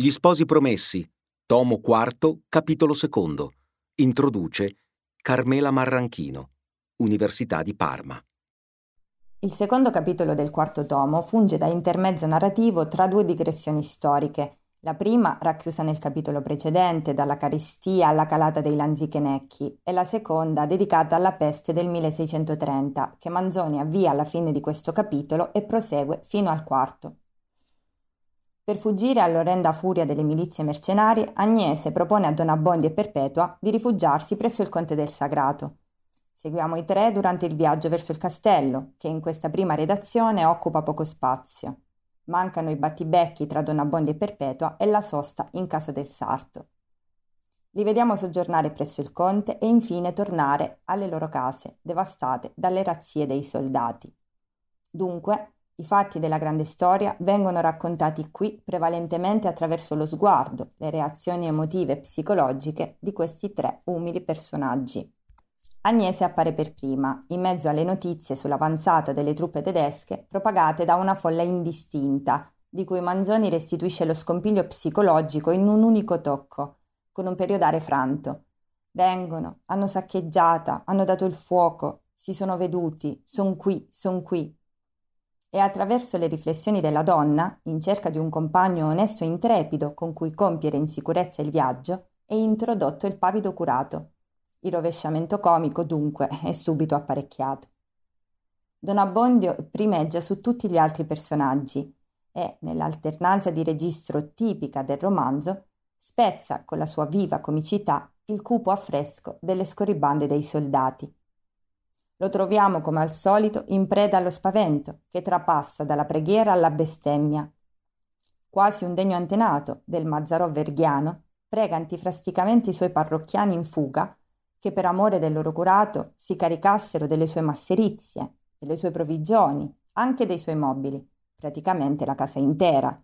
Gli sposi promessi, tomo quarto, capitolo secondo. Introduce Carmela Marranchino, Università di Parma. Il secondo capitolo del quarto tomo funge da intermezzo narrativo tra due digressioni storiche. La prima, racchiusa nel capitolo precedente, dalla carestia alla calata dei Lanzichenecchi, e la seconda, dedicata alla peste del 1630, che Manzoni avvia alla fine di questo capitolo e prosegue fino al quarto. Per fuggire all'orrenda furia delle milizie mercenarie, Agnese propone a Don Abbondi e Perpetua di rifugiarsi presso il Conte del Sagrato. Seguiamo i tre durante il viaggio verso il castello, che in questa prima redazione occupa poco spazio. Mancano i battibecchi tra Don Abbondi e Perpetua e la sosta in casa del sarto. Li vediamo soggiornare presso il conte e infine tornare alle loro case, devastate dalle razzie dei soldati. Dunque, i fatti della grande storia vengono raccontati qui prevalentemente attraverso lo sguardo, le reazioni emotive e psicologiche di questi tre umili personaggi. Agnese appare per prima, in mezzo alle notizie sull'avanzata delle truppe tedesche propagate da una folla indistinta, di cui Manzoni restituisce lo scompiglio psicologico in un unico tocco, con un periodare franto. Vengono, hanno saccheggiata, hanno dato il fuoco, si sono veduti, son qui, son qui. E attraverso le riflessioni della donna, in cerca di un compagno onesto e intrepido con cui compiere in sicurezza il viaggio, è introdotto il pavido curato, il rovesciamento comico, dunque, è subito apparecchiato. Don Abbondio primeggia su tutti gli altri personaggi e, nell'alternanza di registro tipica del romanzo, spezza con la sua viva comicità il cupo affresco delle scorribande dei soldati. Lo troviamo come al solito in preda allo spavento che trapassa dalla preghiera alla bestemmia. Quasi un degno antenato del Mazzarò verghiano, prega antifrasticamente i suoi parrocchiani in fuga che per amore del loro curato si caricassero delle sue masserizie, delle sue provvigioni, anche dei suoi mobili, praticamente la casa intera,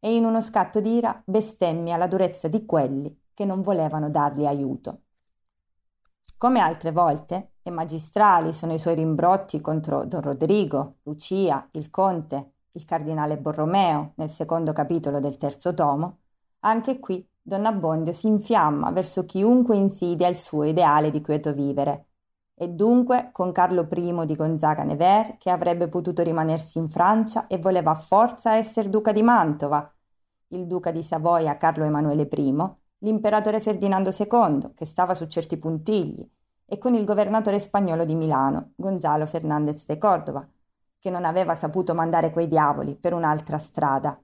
e in uno scatto d'ira bestemmia la durezza di quelli che non volevano dargli aiuto. Come altre volte, e magistrali sono i suoi rimbrotti contro Don Rodrigo, Lucia, il conte, il cardinale Borromeo nel secondo capitolo del terzo tomo, anche qui Don Abbondio si infiamma verso chiunque insidia il suo ideale di quieto vivere. E dunque con Carlo I di Gonzaga Nevers, che avrebbe potuto rimanersi in Francia e voleva a forza essere duca di Mantova, il duca di Savoia Carlo Emanuele I, l'imperatore Ferdinando II, che stava su certi puntigli, e con il governatore spagnolo di Milano, Gonzalo Fernandez de Cordova, che non aveva saputo mandare quei diavoli per un'altra strada.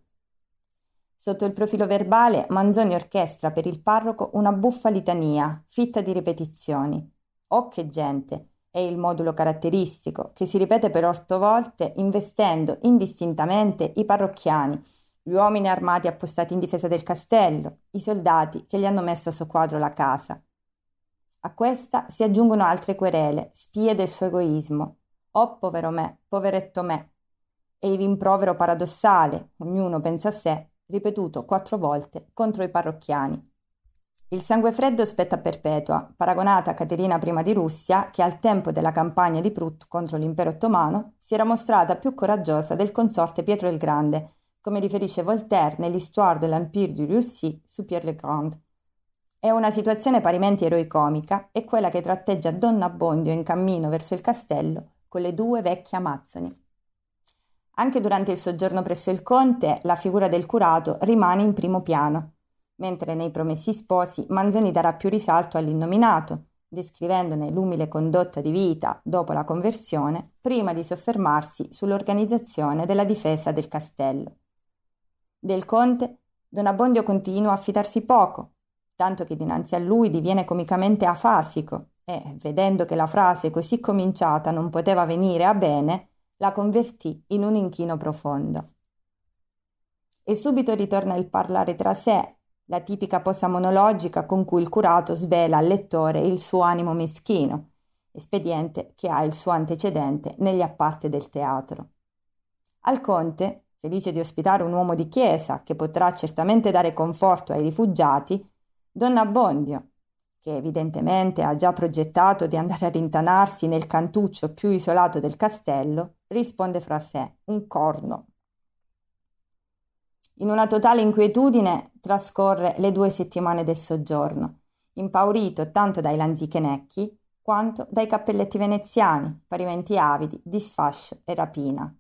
Sotto il profilo verbale, Manzoni orchestra per il parroco una buffa litania, fitta di ripetizioni. Oh che gente! È il modulo caratteristico, che si ripete per otto volte, investendo indistintamente i parrocchiani, gli uomini armati appostati in difesa del castello, i soldati che gli hanno messo a soqquadro la casa. A questa si aggiungono altre querele, spie del suo egoismo. Oh povero me, poveretto me. E il rimprovero paradossale, ognuno pensa a sé, ripetuto quattro volte contro i parrocchiani. Il sangue freddo spetta a Perpetua, paragonata a Caterina I di Russia, che al tempo della campagna di Prut contro l'impero ottomano si era mostrata più coraggiosa del consorte Pietro il Grande, come riferisce Voltaire nell'Histoire de l'Empire de Russie su Pierre le Grand. È una situazione parimenti eroicomica e quella che tratteggia Donna Abbondio in cammino verso il castello con le due vecchie amazzoni. Anche durante il soggiorno presso il conte, la figura del curato rimane in primo piano, mentre nei Promessi Sposi Manzoni darà più risalto all'innominato, descrivendone l'umile condotta di vita dopo la conversione, prima di soffermarsi sull'organizzazione della difesa del castello. Del conte, Don Abbondio continua a fidarsi poco, tanto che dinanzi a lui diviene comicamente afasico e, vedendo che la frase così cominciata non poteva venire a bene, la convertì in un inchino profondo. E subito ritorna il parlare tra sé, la tipica posa monologica con cui il curato svela al lettore il suo animo meschino, espediente che ha il suo antecedente negli apparti del teatro. Al conte, felice di ospitare un uomo di chiesa che potrà certamente dare conforto ai rifugiati, Donna Abbondio, che evidentemente ha già progettato di andare a rintanarsi nel cantuccio più isolato del castello, risponde fra sé un corno. In una totale inquietudine trascorre le due settimane del soggiorno, impaurito tanto dai lanzichenecchi quanto dai cappelletti veneziani, parimenti avidi di sfascio e rapina.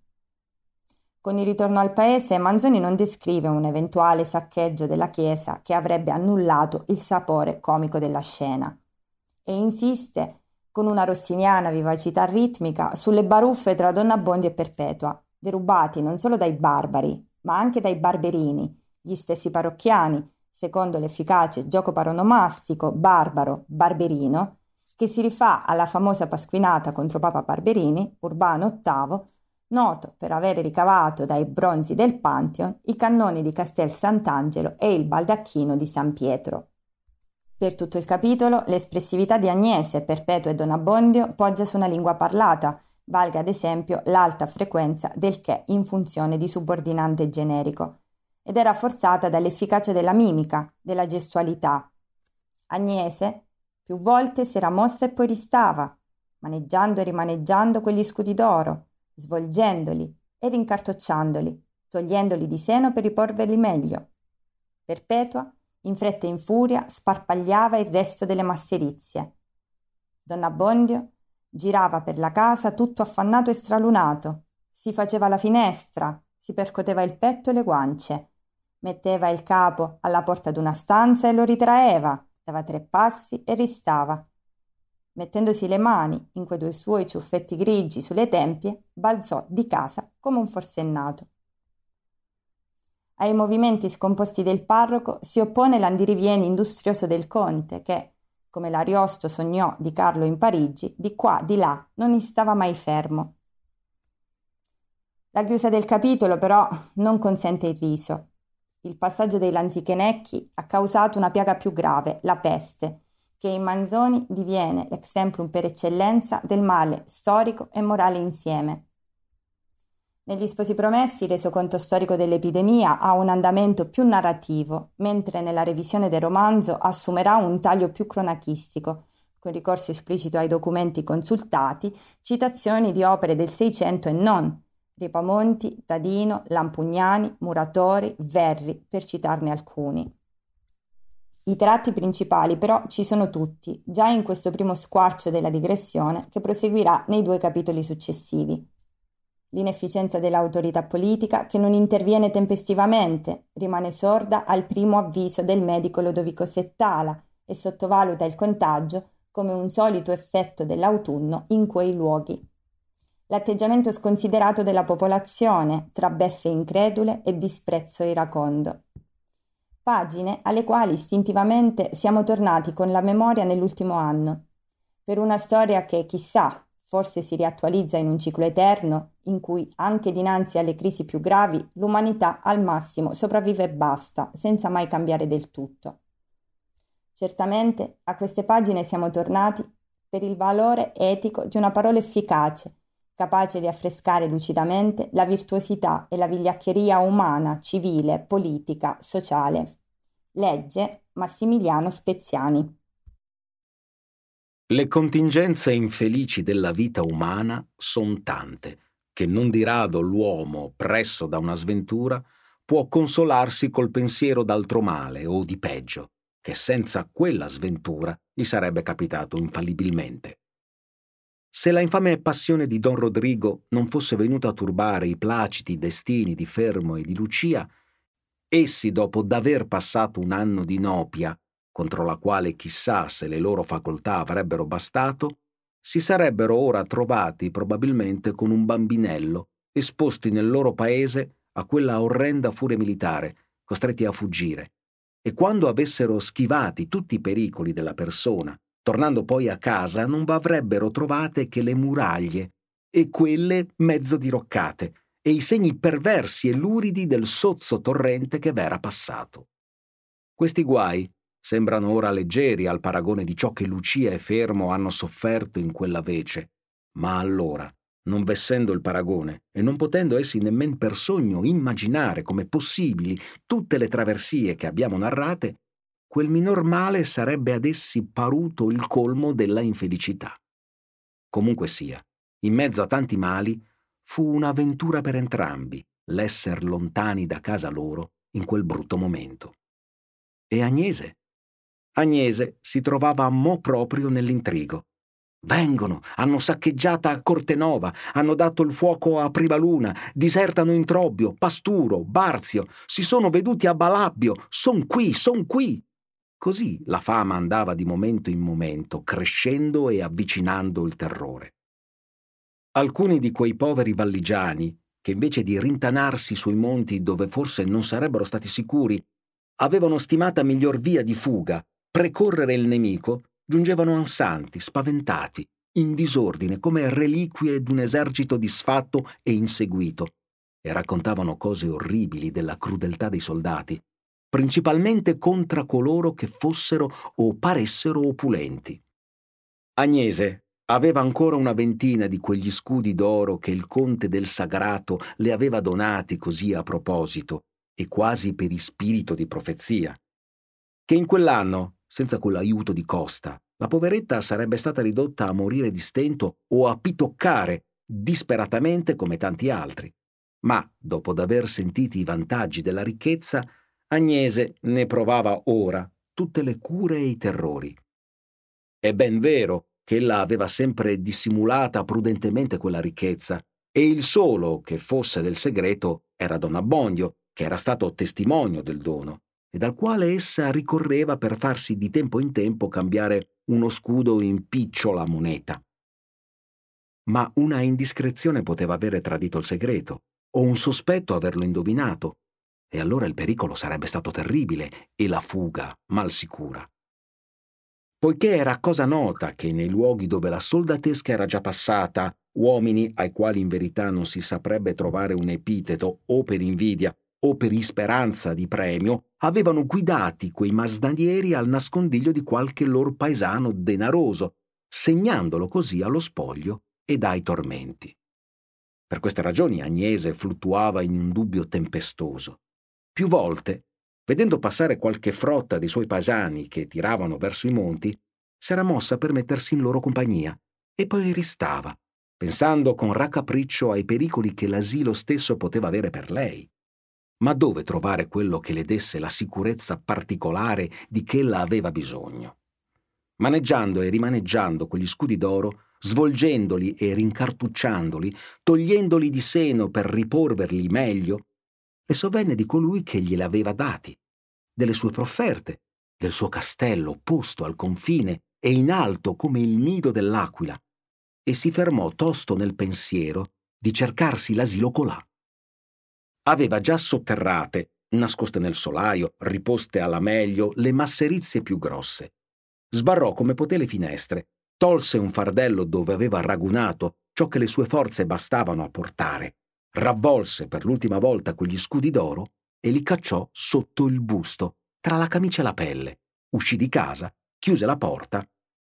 Con il ritorno al paese Manzoni non descrive un eventuale saccheggio della chiesa che avrebbe annullato il sapore comico della scena. E insiste con una rossiniana vivacità ritmica sulle baruffe tra Donna Bondi e Perpetua, derubati non solo dai barbari, ma anche dai barberini, gli stessi parrocchiani, secondo l'efficace gioco paronomastico barbaro-barberino, che si rifà alla famosa pasquinata contro Papa Barberini, Urbano VIII, noto per aver ricavato dai bronzi del Pantheon i cannoni di Castel Sant'Angelo e il baldacchino di San Pietro. Per tutto il capitolo, l'espressività di Agnese, Perpetua e Don Abbondio poggia su una lingua parlata, valga ad esempio l'alta frequenza del che in funzione di subordinante generico, ed è rafforzata dall'efficacia della mimica, della gestualità. Agnese più volte si era mossa e poi ristava, maneggiando e rimaneggiando quegli scudi d'oro, svolgendoli e rincartocciandoli, togliendoli di seno per riporverli meglio. Perpetua, in fretta e in furia, sparpagliava il resto delle masserizie. Don Abbondio girava per la casa tutto affannato e stralunato, si faceva la finestra, si percoteva il petto e le guance, metteva il capo alla porta d'una stanza e lo ritraeva, dava tre passi e ristava. Mettendosi le mani in quei due suoi ciuffetti grigi sulle tempie, balzò di casa come un forsennato. Ai movimenti scomposti del parroco si oppone l'andirivieni industrioso del conte che, come l'Ariosto sognò di Carlo in Parigi, di qua, di là, non stava mai fermo. La chiusa del capitolo però non consente il riso. Il passaggio dei Lanzichenecchi ha causato una piaga più grave, la peste, che in Manzoni diviene l'exemplum per eccellenza del male storico e morale insieme. Negli Sposi Promessi il resoconto storico dell'epidemia ha un andamento più narrativo, mentre nella revisione del romanzo assumerà un taglio più cronachistico, con ricorso esplicito ai documenti consultati, citazioni di opere del Seicento e non, Ripamonti, Tadino, Lampugnani, Muratori, Verri, per citarne alcuni. I tratti principali però ci sono tutti, già in questo primo squarcio della digressione che proseguirà nei due capitoli successivi. L'inefficienza dell'autorità politica che non interviene tempestivamente, rimane sorda al primo avviso del medico Lodovico Settala e sottovaluta il contagio come un solito effetto dell'autunno in quei luoghi. L'atteggiamento sconsiderato della popolazione tra beffe incredule e disprezzo iracondo. Pagine alle quali istintivamente siamo tornati con la memoria nell'ultimo anno, per una storia che, chissà, forse si riattualizza in un ciclo eterno in cui anche dinanzi alle crisi più gravi l'umanità al massimo sopravvive e basta, senza mai cambiare del tutto. Certamente a queste pagine siamo tornati per il valore etico di una parola efficace, capace di affrescare lucidamente la virtuosità e la vigliaccheria umana, civile, politica, sociale. Legge Massimiliano Speziani. Le contingenze infelici della vita umana son tante, che non di rado l'uomo, presso da una sventura, può consolarsi col pensiero d'altro male o di peggio, che senza quella sventura gli sarebbe capitato infallibilmente. Se la infame passione di Don Rodrigo non fosse venuta a turbare i placidi destini di Fermo e di Lucia, essi, dopo d'aver passato un anno di nopia, contro la quale chissà se le loro facoltà avrebbero bastato, si sarebbero ora trovati probabilmente con un bambinello, esposti nel loro paese a quella orrenda furia militare, costretti a fuggire. E quando avessero schivati tutti i pericoli della persona Tornando poi a casa non avrebbero trovate che le muraglie, e quelle mezzo diroccate, e i segni perversi e luridi del sozzo torrente che v'era passato. Questi guai sembrano ora leggeri al paragone di ciò che Lucia e Fermo hanno sofferto in quella vece, ma allora, non vessendo il paragone e non potendo essi nemmen per sogno immaginare come possibili tutte le traversie che abbiamo narrate, quel minor male sarebbe ad essi paruto il colmo della infelicità. Comunque sia, in mezzo a tanti mali, fu un'avventura per entrambi l'esser lontani da casa loro in quel brutto momento. E Agnese? Agnese si trovava mo proprio nell'intrigo. Vengono, hanno saccheggiata Cortenova, hanno dato il fuoco a Prima Luna, disertano in Trobbio, Pasturo, Barzio, si sono veduti a Balabbio, son qui, son qui. Così la fama andava di momento in momento, crescendo e avvicinando il terrore. Alcuni di quei poveri valligiani, che invece di rintanarsi sui monti dove forse non sarebbero stati sicuri, avevano stimata miglior via di fuga, precorrere il nemico, giungevano ansanti, spaventati, in disordine, come reliquie d'un esercito disfatto e inseguito, e raccontavano cose orribili della crudeltà dei soldati, principalmente contro coloro che fossero o paressero opulenti. Agnese aveva ancora una ventina di quegli scudi d'oro che il conte del Sagrato le aveva donati così a proposito e quasi per ispirito di profezia. Che in quell'anno, senza quell'aiuto di Costa, la poveretta sarebbe stata ridotta a morire di stento o a pitoccare disperatamente come tanti altri. Ma, dopo d'aver sentiti i vantaggi della ricchezza, Agnese ne provava ora tutte le cure e i terrori. È ben vero che ella aveva sempre dissimulata prudentemente quella ricchezza, e il solo che fosse del segreto era Don Abbondio, che era stato testimonio del dono, e dal quale essa ricorreva per farsi di tempo in tempo cambiare uno scudo in picciola moneta. Ma una indiscrezione poteva avere tradito il segreto, o un sospetto averlo indovinato, e allora il pericolo sarebbe stato terribile e la fuga mal sicura poiché era cosa nota che nei luoghi dove la soldatesca era già passata, uomini ai quali in verità non si saprebbe trovare un epiteto o per invidia o per isperanza di premio, avevano guidati quei masnadieri al nascondiglio di qualche lor paesano denaroso, segnandolo così allo spoglio ed ai tormenti. Per queste ragioni Agnese fluttuava in un dubbio tempestoso. Più volte Vedendo passare qualche frotta dei suoi paesani che tiravano verso i monti, s'era mossa per mettersi in loro compagnia e poi ristava, pensando con raccapriccio ai pericoli che l'asilo stesso poteva avere per lei. Ma dove trovare quello che le desse la sicurezza particolare di che ella aveva bisogno? Maneggiando e rimaneggiando quegli scudi d'oro, svolgendoli e rincartucciandoli, togliendoli di seno per riporverli meglio, le sovvenne di colui che gliele aveva dati, delle sue profferte, del suo castello posto al confine e in alto come il nido dell'aquila, e si fermò tosto nel pensiero di cercarsi l'asilo colà. Aveva già sotterrate, nascoste nel solaio, riposte alla meglio, le masserizie più grosse. Sbarrò come poté le finestre, tolse un fardello dove aveva ragunato ciò che le sue forze bastavano a portare ravvolse per l'ultima volta quegli scudi d'oro e li cacciò sotto il busto, tra la camicia e la pelle. Uscì di casa, chiuse la porta,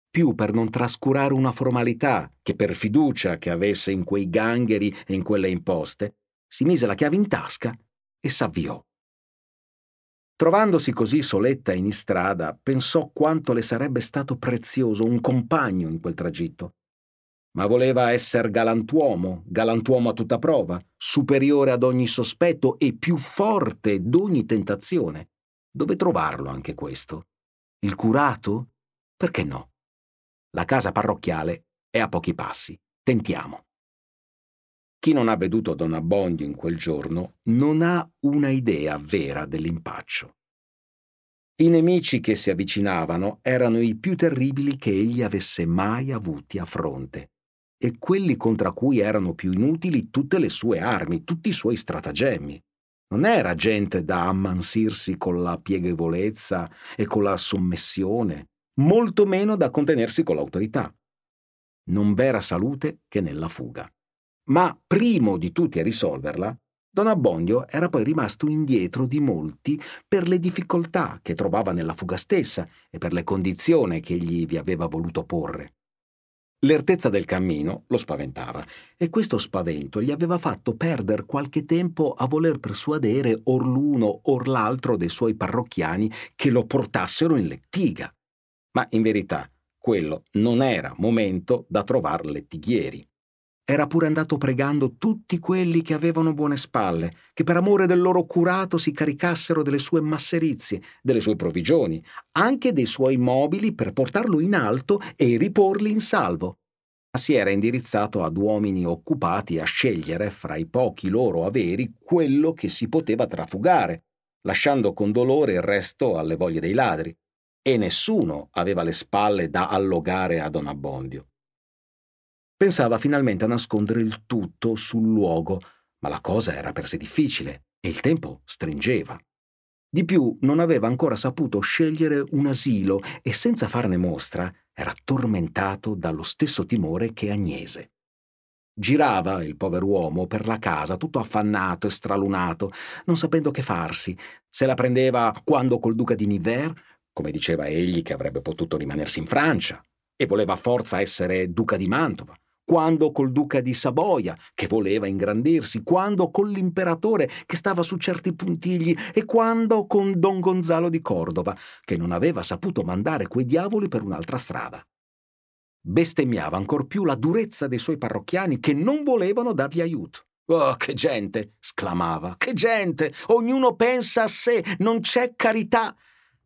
più per non trascurare una formalità che per fiducia che avesse in quei gangheri e in quelle imposte, si mise la chiave in tasca e s'avviò. Trovandosi così soletta in istrada, pensò quanto le sarebbe stato prezioso un compagno in quel tragitto ma voleva essere galantuomo, galantuomo a tutta prova, superiore ad ogni sospetto e più forte d'ogni tentazione. Dove trovarlo anche questo? Il curato? Perché no? La casa parrocchiale è a pochi passi. Tentiamo. Chi non ha veduto Don Abbondio in quel giorno non ha una idea vera dell'impaccio. I nemici che si avvicinavano erano i più terribili che egli avesse mai avuti a fronte e quelli contro cui erano più inutili tutte le sue armi, tutti i suoi stratagemmi. Non era gente da ammansirsi con la piegevolezza e con la sommessione, molto meno da contenersi con l'autorità. Non v'era salute che nella fuga. Ma primo di tutti a risolverla, Don Abbondio era poi rimasto indietro di molti per le difficoltà che trovava nella fuga stessa e per le condizioni che egli vi aveva voluto porre. L'ertezza del cammino lo spaventava e questo spavento gli aveva fatto perdere qualche tempo a voler persuadere or l'uno or l'altro dei suoi parrocchiani che lo portassero in lettiga. Ma in verità quello non era momento da trovar lettighieri. Era pure andato pregando tutti quelli che avevano buone spalle, che per amore del loro curato si caricassero delle sue masserizie, delle sue provvigioni, anche dei suoi mobili per portarlo in alto e riporli in salvo. Si era indirizzato ad uomini occupati a scegliere fra i pochi loro averi quello che si poteva trafugare, lasciando con dolore il resto alle voglie dei ladri, e nessuno aveva le spalle da allogare a Don Abbondio. Pensava finalmente a nascondere il tutto sul luogo, ma la cosa era per sé difficile e il tempo stringeva. Di più, non aveva ancora saputo scegliere un asilo e senza farne mostra era tormentato dallo stesso timore che Agnese. Girava il pover'uomo per la casa tutto affannato e stralunato, non sapendo che farsi. Se la prendeva quando col duca di Niver, come diceva egli che avrebbe potuto rimanersi in Francia, e voleva a forza essere duca di Mantova, quando col duca di Saboia, che voleva ingrandirsi, quando con l'imperatore, che stava su certi puntigli, e quando con don Gonzalo di Cordova, che non aveva saputo mandare quei diavoli per un'altra strada. Bestemmiava ancor più la durezza dei suoi parrocchiani che non volevano dargli aiuto. Oh, che gente! sclamava. Che gente! Ognuno pensa a sé, non c'è carità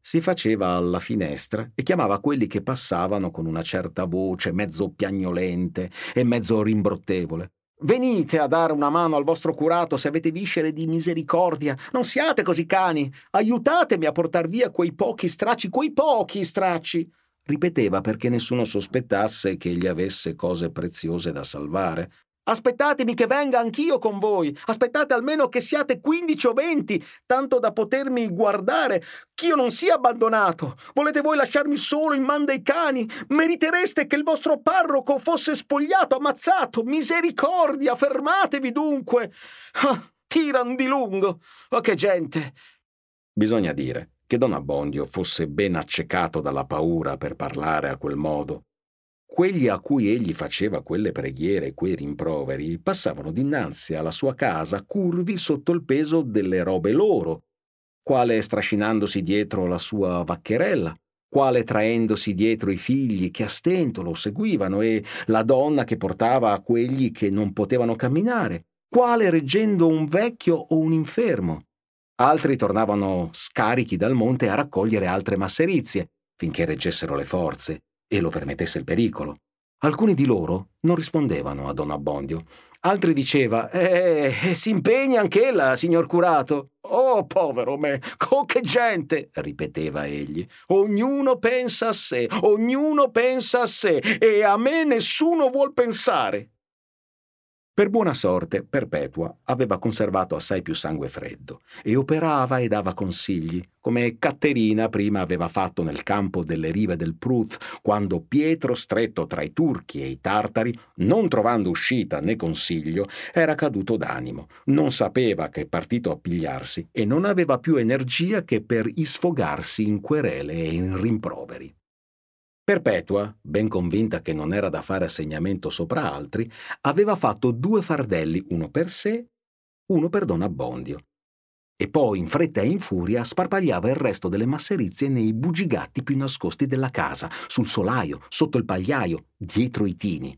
si faceva alla finestra e chiamava quelli che passavano con una certa voce mezzo piagnolente e mezzo rimbrottevole. Venite a dare una mano al vostro curato se avete viscere di misericordia. Non siate così cani. Aiutatemi a portar via quei pochi stracci, quei pochi stracci. Ripeteva perché nessuno sospettasse che egli avesse cose preziose da salvare. Aspettatemi che venga anch'io con voi. Aspettate almeno che siate quindici o venti, tanto da potermi guardare, ch'io non sia abbandonato. Volete voi lasciarmi solo in man dei cani? Meritereste che il vostro parroco fosse spogliato, ammazzato. Misericordia, fermatevi dunque. Ah, tiran di lungo. Oh, che gente! Bisogna dire che Don Abbondio fosse ben accecato dalla paura per parlare a quel modo quelli a cui egli faceva quelle preghiere e quei rimproveri passavano dinanzi alla sua casa curvi sotto il peso delle robe loro, quale strascinandosi dietro la sua vaccherella, quale traendosi dietro i figli che a stento lo seguivano e la donna che portava a quelli che non potevano camminare, quale reggendo un vecchio o un infermo. Altri tornavano scarichi dal monte a raccogliere altre masserizie, finché reggessero le forze e lo permettesse il pericolo. Alcuni di loro non rispondevano a Don Abbondio. Altri diceva, eh, eh, si impegna anch'ella, signor curato. Oh, povero me, oh che gente, ripeteva egli. Ognuno pensa a sé, ognuno pensa a sé, e a me nessuno vuol pensare. Per buona sorte, Perpetua aveva conservato assai più sangue freddo e operava e dava consigli, come Caterina prima aveva fatto nel campo delle rive del Prut, quando Pietro, stretto tra i turchi e i tartari, non trovando uscita né consiglio, era caduto d'animo, non sapeva che partito a pigliarsi e non aveva più energia che per isfogarsi in querele e in rimproveri. Perpetua, ben convinta che non era da fare assegnamento sopra altri, aveva fatto due fardelli, uno per sé, uno per Don Abbondio. E poi, in fretta e in furia, sparpagliava il resto delle masserizie nei bugigatti più nascosti della casa, sul solaio, sotto il pagliaio, dietro i tini.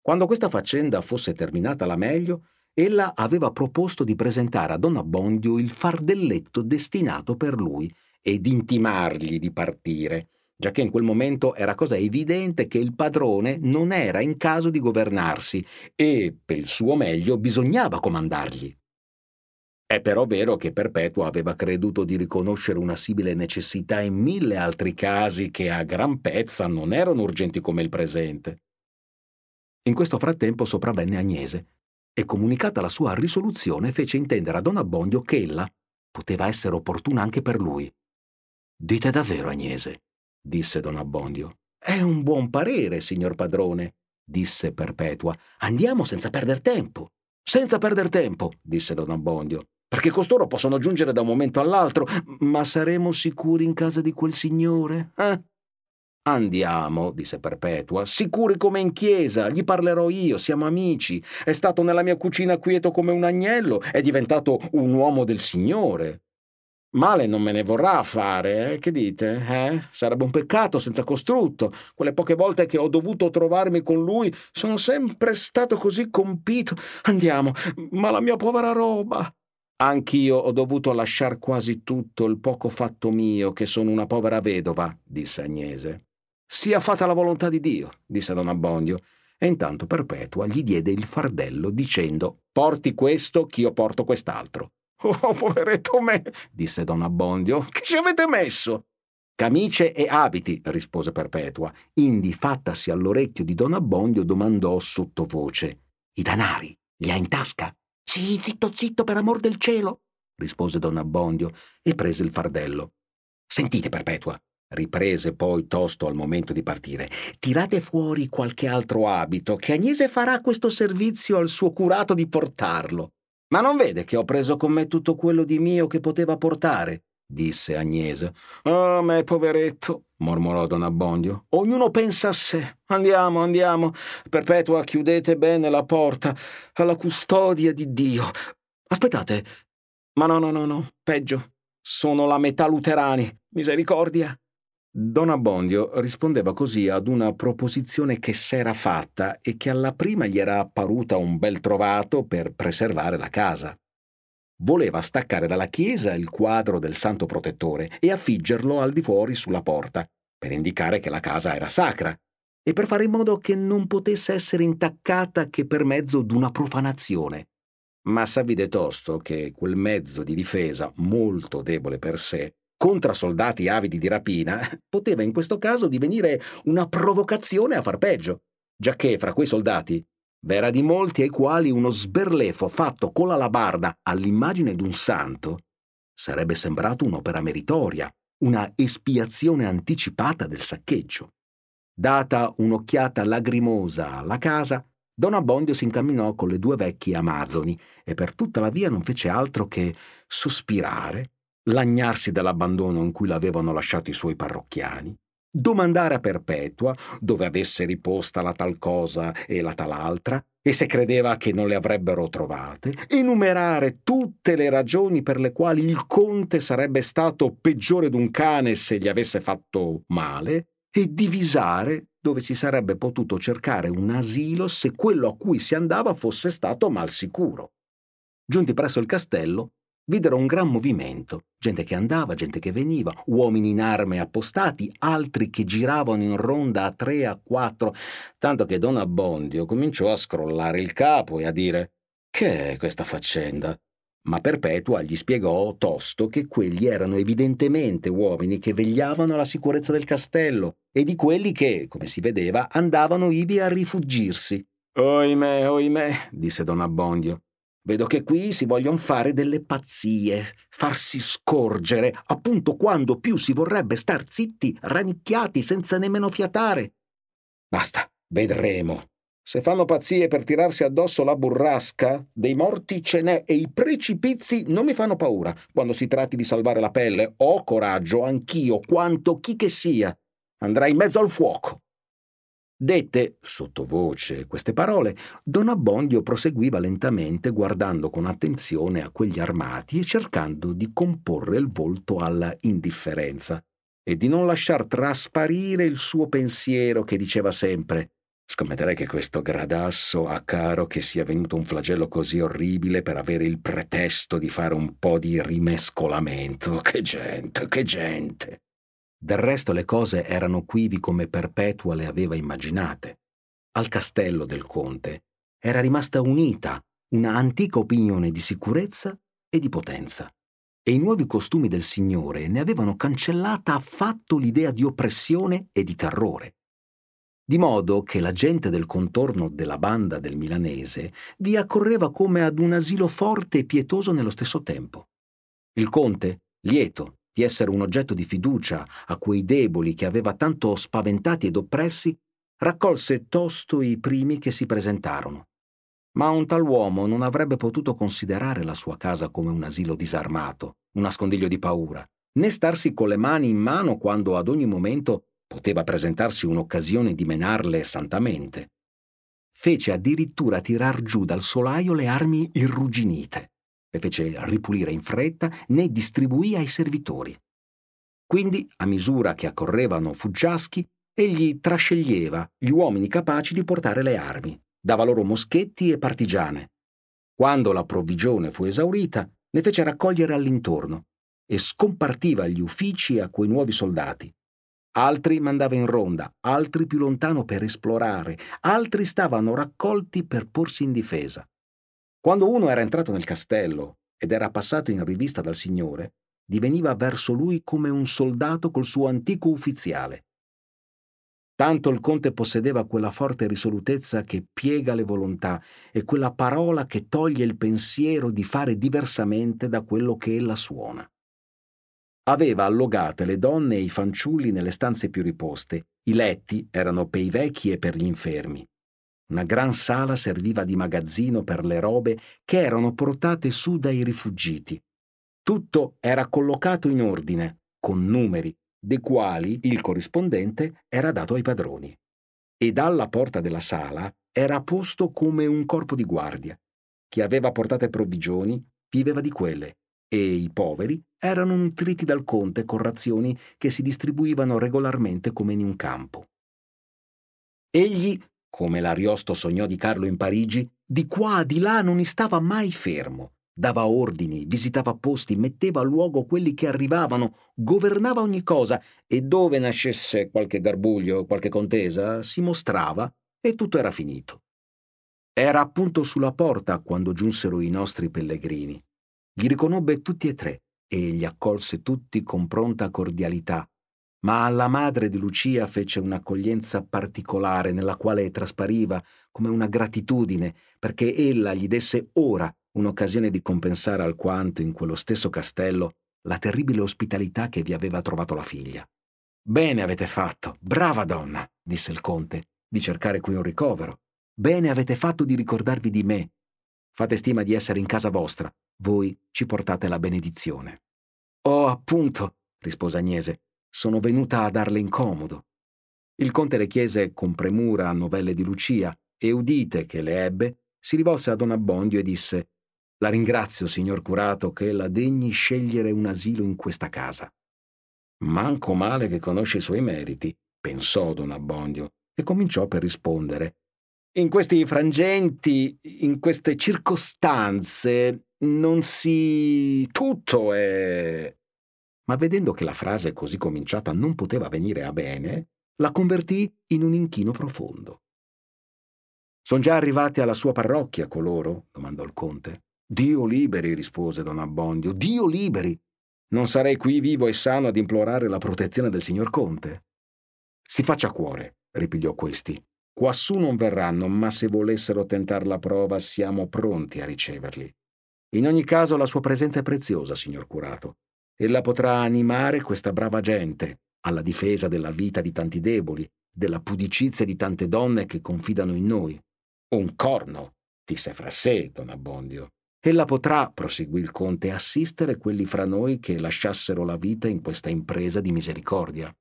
Quando questa faccenda fosse terminata la meglio, ella aveva proposto di presentare a Don Abbondio il fardelletto destinato per lui e d'intimargli di partire giacché in quel momento era cosa evidente che il padrone non era in caso di governarsi e, per il suo meglio, bisognava comandargli. È però vero che Perpetua aveva creduto di riconoscere una simile necessità in mille altri casi che a gran pezza non erano urgenti come il presente. In questo frattempo sopravvenne Agnese e comunicata la sua risoluzione fece intendere a Don Abbondio che ella poteva essere opportuna anche per lui. Dite davvero, Agnese, disse don Abbondio. È un buon parere, signor padrone, disse Perpetua. Andiamo senza perder tempo. Senza perder tempo, disse don Abbondio, perché costoro possono giungere da un momento all'altro, ma saremo sicuri in casa di quel signore? Eh? Andiamo, disse Perpetua, sicuri come in chiesa, gli parlerò io, siamo amici, è stato nella mia cucina quieto come un agnello, è diventato un uomo del Signore. Male non me ne vorrà fare, eh? Che dite? Eh? Sarebbe un peccato senza costrutto. Quelle poche volte che ho dovuto trovarmi con lui sono sempre stato così compito. Andiamo, ma la mia povera roba. Anch'io ho dovuto lasciar quasi tutto il poco fatto mio, che sono una povera vedova, disse Agnese. Sia fatta la volontà di Dio, disse Don Abbondio, e intanto Perpetua gli diede il fardello dicendo Porti questo, ch'io porto quest'altro. Oh, poveretto me, disse Don Abbondio, che ci avete messo? Camicie e abiti, rispose Perpetua. Indi, fattasi all'orecchio di Don Abbondio, domandò sottovoce: I danari li ha in tasca? Sì, zitto, zitto, per amor del cielo, rispose Don Abbondio e prese il fardello. Sentite, Perpetua, riprese poi tosto al momento di partire, tirate fuori qualche altro abito, che Agnese farà questo servizio al suo curato di portarlo. Ma non vede che ho preso con me tutto quello di mio che poteva portare? disse Agnese. Oh, me, poveretto, mormorò Don Abbondio. Ognuno pensa a sé. Andiamo, andiamo. Perpetua, chiudete bene la porta alla custodia di Dio. Aspettate. Ma no, no, no, no. Peggio. Sono la metà luterani. Misericordia. Don Abbondio rispondeva così ad una proposizione che s'era fatta e che alla prima gli era apparuta un bel trovato per preservare la casa. Voleva staccare dalla chiesa il quadro del santo protettore e affiggerlo al di fuori sulla porta, per indicare che la casa era sacra, e per fare in modo che non potesse essere intaccata che per mezzo d'una profanazione. Ma s'avvide tosto che quel mezzo di difesa, molto debole per sé, contra soldati avidi di rapina, poteva in questo caso divenire una provocazione a far peggio, giacché fra quei soldati v'era di molti ai quali uno sberlefo fatto con la labarda all'immagine d'un santo sarebbe sembrato un'opera meritoria, una espiazione anticipata del saccheggio. Data un'occhiata lagrimosa alla casa, Don Abbondio si incamminò con le due vecchie amazoni e per tutta la via non fece altro che sospirare lagnarsi dell'abbandono in cui l'avevano lasciato i suoi parrocchiani, domandare a Perpetua dove avesse riposta la tal cosa e la tal altra, e se credeva che non le avrebbero trovate, enumerare tutte le ragioni per le quali il conte sarebbe stato peggiore d'un cane se gli avesse fatto male, e divisare dove si sarebbe potuto cercare un asilo se quello a cui si andava fosse stato mal sicuro. Giunti presso il castello, videro un gran movimento, gente che andava, gente che veniva, uomini in arme appostati, altri che giravano in ronda a tre, a quattro, tanto che Don Abbondio cominciò a scrollare il capo e a dire Che è questa faccenda? Ma Perpetua gli spiegò tosto che quelli erano evidentemente uomini che vegliavano alla sicurezza del castello e di quelli che, come si vedeva, andavano ivi a rifugirsi. Oimè, oimè, disse Don Abbondio. Vedo che qui si vogliono fare delle pazzie, farsi scorgere, appunto quando più si vorrebbe star zitti, rannicchiati, senza nemmeno fiatare. Basta, vedremo. Se fanno pazzie per tirarsi addosso la burrasca, dei morti ce n'è e i precipizi non mi fanno paura quando si tratti di salvare la pelle. Ho coraggio, anch'io, quanto chi che sia. Andrai in mezzo al fuoco. Dette sottovoce queste parole, Don Abbondio proseguiva lentamente guardando con attenzione a quegli armati e cercando di comporre il volto alla indifferenza e di non lasciar trasparire il suo pensiero che diceva sempre Scommetterei che questo gradasso ha caro che sia venuto un flagello così orribile per avere il pretesto di fare un po' di rimescolamento. Che gente, che gente. Del resto le cose erano quivi come Perpetua le aveva immaginate. Al castello del conte era rimasta unita una antica opinione di sicurezza e di potenza, e i nuovi costumi del signore ne avevano cancellata affatto l'idea di oppressione e di terrore. Di modo che la gente del contorno della banda del milanese vi accorreva come ad un asilo forte e pietoso nello stesso tempo. Il conte, lieto di essere un oggetto di fiducia a quei deboli che aveva tanto spaventati ed oppressi, raccolse tosto i primi che si presentarono. Ma un tal uomo non avrebbe potuto considerare la sua casa come un asilo disarmato, un nascondiglio di paura, né starsi con le mani in mano quando ad ogni momento poteva presentarsi un'occasione di menarle santamente. Fece addirittura tirar giù dal solaio le armi irruginite le fece ripulire in fretta, ne distribuì ai servitori. Quindi, a misura che accorrevano fuggiaschi, egli trasceglieva gli uomini capaci di portare le armi, dava loro moschetti e partigiane. Quando la provvigione fu esaurita, ne fece raccogliere all'intorno e scompartiva gli uffici a quei nuovi soldati. Altri mandava in ronda, altri più lontano per esplorare, altri stavano raccolti per porsi in difesa. Quando uno era entrato nel castello ed era passato in rivista dal signore, diveniva verso lui come un soldato col suo antico ufficiale. Tanto il conte possedeva quella forte risolutezza che piega le volontà e quella parola che toglie il pensiero di fare diversamente da quello che ella suona. Aveva allogate le donne e i fanciulli nelle stanze più riposte, i letti erano per i vecchi e per gli infermi. Una gran sala serviva di magazzino per le robe che erano portate su dai rifuggiti. Tutto era collocato in ordine, con numeri, dei quali il corrispondente era dato ai padroni. E dalla porta della sala era posto come un corpo di guardia. Chi aveva portate provvigioni viveva di quelle, e i poveri erano nutriti dal conte con razioni che si distribuivano regolarmente come in un campo. Egli come l'Ariosto sognò di Carlo in Parigi, di qua a di là non stava mai fermo. Dava ordini, visitava posti, metteva a luogo quelli che arrivavano, governava ogni cosa e dove nascesse qualche garbuglio, qualche contesa, si mostrava e tutto era finito. Era appunto sulla porta quando giunsero i nostri pellegrini. Li riconobbe tutti e tre e li accolse tutti con pronta cordialità, ma alla madre di Lucia fece un'accoglienza particolare nella quale traspariva come una gratitudine perché ella gli desse ora un'occasione di compensare alquanto in quello stesso castello la terribile ospitalità che vi aveva trovato la figlia. Bene avete fatto, brava donna, disse il conte, di cercare qui un ricovero. Bene avete fatto di ricordarvi di me. Fate stima di essere in casa vostra, voi ci portate la benedizione. Oh, appunto, rispose Agnese, sono venuta a darle incomodo. Il conte le chiese con premura novelle di Lucia e udite che le ebbe, si rivolse a don Abbondio e disse La ringrazio, signor curato, che la degni scegliere un asilo in questa casa. Manco male che conosce i suoi meriti, pensò don Abbondio, e cominciò per rispondere. In questi frangenti, in queste circostanze, non si... tutto è ma vedendo che la frase così cominciata non poteva venire a bene, la convertì in un inchino profondo. Sono già arrivati alla sua parrocchia coloro? domandò il conte. Dio liberi, rispose don Abbondio, Dio liberi. Non sarei qui vivo e sano ad implorare la protezione del signor conte. Si faccia cuore, ripigliò questi. Quassù non verranno, ma se volessero tentar la prova siamo pronti a riceverli. In ogni caso la sua presenza è preziosa, signor curato. Ella potrà animare questa brava gente alla difesa della vita di tanti deboli, della pudicizia di tante donne che confidano in noi. Un corno, disse fra sé don Abbondio. Ella potrà, proseguì il conte, assistere quelli fra noi che lasciassero la vita in questa impresa di misericordia.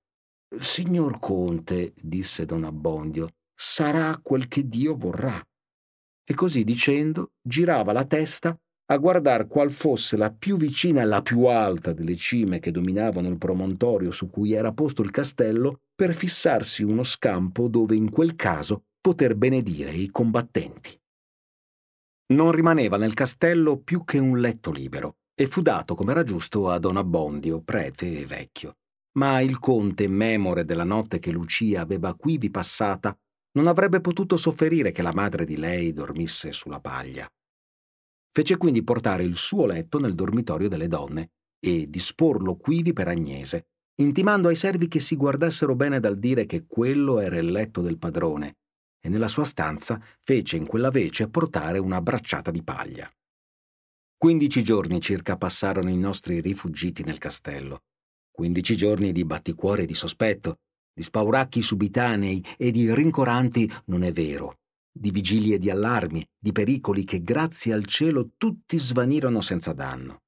Signor conte, disse don Abbondio, sarà quel che Dio vorrà. E così dicendo, girava la testa a guardar qual fosse la più vicina e la più alta delle cime che dominavano il promontorio su cui era posto il castello per fissarsi uno scampo dove in quel caso poter benedire i combattenti. Non rimaneva nel castello più che un letto libero e fu dato come era giusto a Don Abbondio, prete e vecchio. Ma il conte, memore della notte che Lucia aveva quivi passata, non avrebbe potuto sofferire che la madre di lei dormisse sulla paglia. Fece quindi portare il suo letto nel dormitorio delle donne e disporlo quivi per Agnese, intimando ai servi che si guardassero bene dal dire che quello era il letto del padrone, e nella sua stanza fece in quella vece portare una bracciata di paglia. Quindici giorni circa passarono i nostri rifuggiti nel castello. Quindici giorni di batticuore e di sospetto, di spauracchi subitanei e di rincoranti non è vero, di vigilie di allarmi, di pericoli che grazie al cielo tutti svanirono senza danno.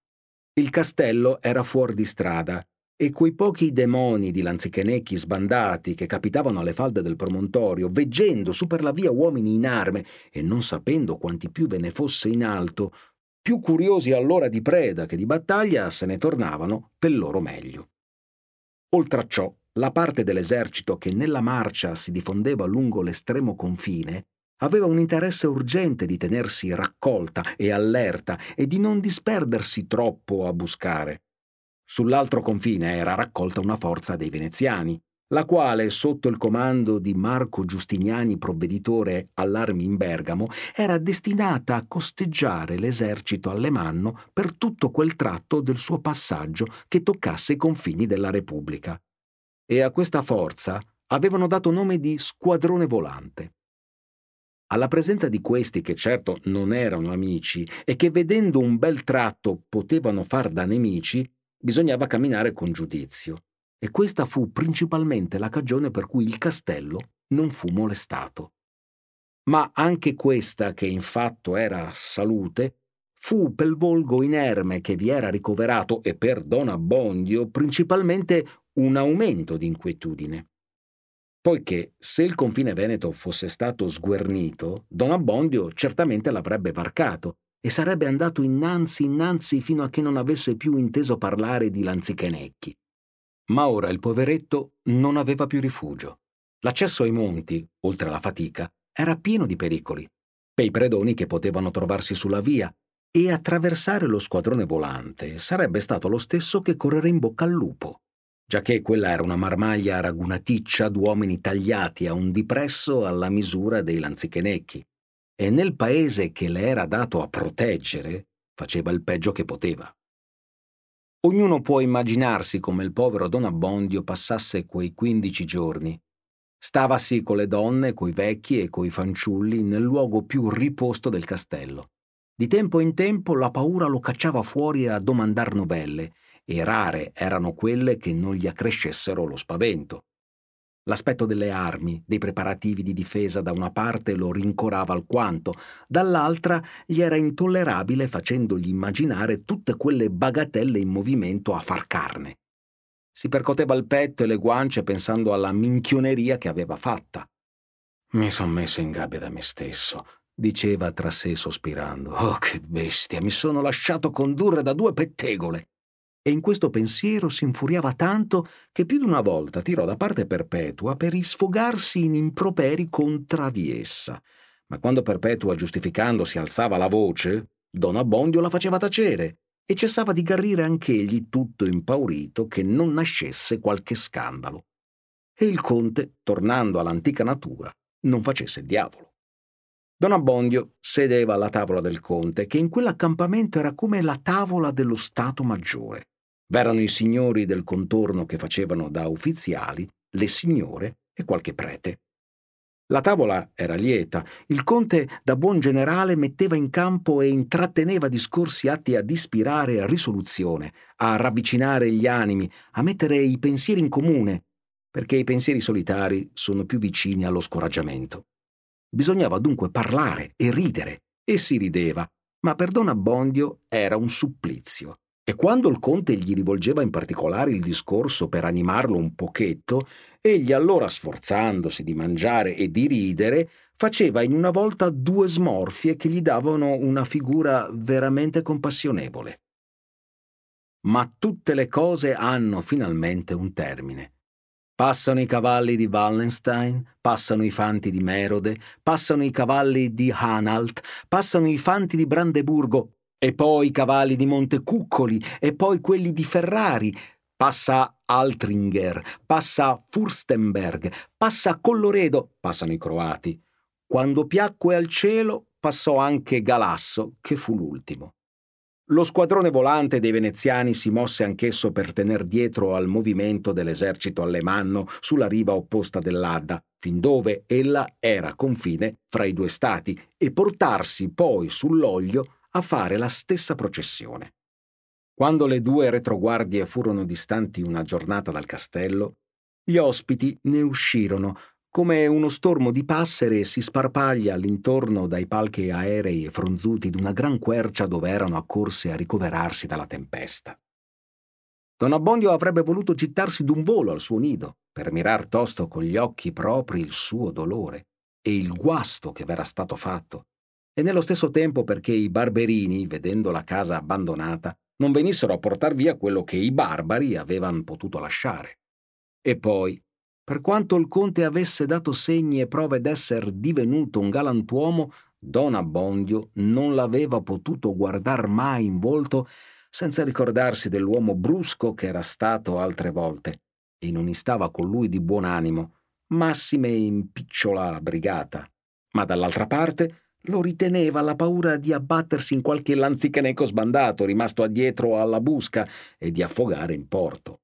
Il castello era fuori di strada e quei pochi demoni di lanzichenecchi sbandati che capitavano alle falde del promontorio, veggendo su per la via uomini in arme e non sapendo quanti più ve ne fosse in alto, più curiosi allora di preda che di battaglia, se ne tornavano per loro meglio. Oltre a ciò, la parte dell'esercito che nella marcia si diffondeva lungo l'estremo confine aveva un interesse urgente di tenersi raccolta e allerta e di non disperdersi troppo a buscare. Sull'altro confine era raccolta una forza dei veneziani, la quale, sotto il comando di Marco Giustiniani, provveditore all'armi in Bergamo, era destinata a costeggiare l'esercito alemanno per tutto quel tratto del suo passaggio che toccasse i confini della Repubblica. E a questa forza avevano dato nome di squadrone volante. Alla presenza di questi, che certo non erano amici e che vedendo un bel tratto potevano far da nemici, bisognava camminare con giudizio e questa fu principalmente la cagione per cui il castello non fu molestato. Ma anche questa, che in fatto era salute, fu pel volgo inerme che vi era ricoverato e per Don Abbondio principalmente un aumento di inquietudine. Poiché se il confine veneto fosse stato sguernito, Don Abbondio certamente l'avrebbe varcato e sarebbe andato innanzi innanzi fino a che non avesse più inteso parlare di lanzichenecchi. Ma ora il poveretto non aveva più rifugio. L'accesso ai monti, oltre alla fatica, era pieno di pericoli, pei predoni che potevano trovarsi sulla via, e attraversare lo squadrone volante sarebbe stato lo stesso che correre in bocca al lupo, giacché quella era una marmaglia ragunaticcia d'uomini tagliati a un dipresso alla misura dei lanzichenecchi, e nel paese che le era dato a proteggere faceva il peggio che poteva. Ognuno può immaginarsi come il povero Don Abbondio passasse quei quindici giorni. Stavasi con le donne, coi vecchi e coi fanciulli nel luogo più riposto del castello. Di tempo in tempo la paura lo cacciava fuori a domandar novelle, e rare erano quelle che non gli accrescessero lo spavento. L'aspetto delle armi, dei preparativi di difesa da una parte lo rincorava alquanto, dall'altra gli era intollerabile facendogli immaginare tutte quelle bagatelle in movimento a far carne. Si percoteva il petto e le guance pensando alla minchioneria che aveva fatta. Mi son messo in gabbia da me stesso, diceva tra sé sospirando. Oh, che bestia, mi sono lasciato condurre da due pettegole e in questo pensiero si infuriava tanto che più di una volta tirò da parte Perpetua per isfogarsi in improperi contra di essa. Ma quando Perpetua, giustificandosi, alzava la voce, Don Abbondio la faceva tacere e cessava di garrire anch'egli tutto impaurito che non nascesse qualche scandalo. E il conte, tornando all'antica natura, non facesse il diavolo. Don Abbondio sedeva alla tavola del conte, che in quell'accampamento era come la tavola dello Stato Maggiore. V'erano i signori del contorno che facevano da ufficiali, le signore e qualche prete. La tavola era lieta, il conte da buon generale metteva in campo e intratteneva discorsi atti ad ispirare risoluzione, a ravvicinare gli animi, a mettere i pensieri in comune, perché i pensieri solitari sono più vicini allo scoraggiamento. Bisognava dunque parlare e ridere, e si rideva, ma per Don Abbondio era un supplizio. E quando il conte gli rivolgeva in particolare il discorso per animarlo un pochetto, egli allora, sforzandosi di mangiare e di ridere, faceva in una volta due smorfie che gli davano una figura veramente compassionevole. Ma tutte le cose hanno finalmente un termine. Passano i cavalli di Wallenstein, passano i fanti di Merode, passano i cavalli di Hanalt, passano i fanti di Brandeburgo, e poi i cavalli di Montecuccoli, e poi quelli di Ferrari. Passa Altringer, passa Furstenberg, passa Colloredo, passano i croati. Quando piacque al cielo, passò anche Galasso, che fu l'ultimo. Lo squadrone volante dei veneziani si mosse anch'esso per tener dietro al movimento dell'esercito alemanno sulla riva opposta dell'Adda, fin dove ella era confine fra i due stati, e portarsi poi sull'Oglio a fare la stessa processione. Quando le due retroguardie furono distanti una giornata dal castello, gli ospiti ne uscirono come uno stormo di passere si sparpaglia all'intorno dai palchi aerei e fronzuti d'una gran quercia dove erano accorse a ricoverarsi dalla tempesta. Don Abbondio avrebbe voluto gittarsi d'un volo al suo nido per mirar tosto con gli occhi propri il suo dolore e il guasto che v'era stato fatto, e nello stesso tempo perché i barberini, vedendo la casa abbandonata, non venissero a portar via quello che i barbari avevano potuto lasciare. E poi, per quanto il conte avesse dato segni e prove d'esser divenuto un galantuomo, Don Abbondio non l'aveva potuto guardar mai in volto senza ricordarsi dell'uomo brusco che era stato altre volte, e non stava con lui di buon animo, massime in picciola brigata. Ma dall'altra parte lo riteneva la paura di abbattersi in qualche lanzicheneco sbandato rimasto addietro alla busca e di affogare in porto.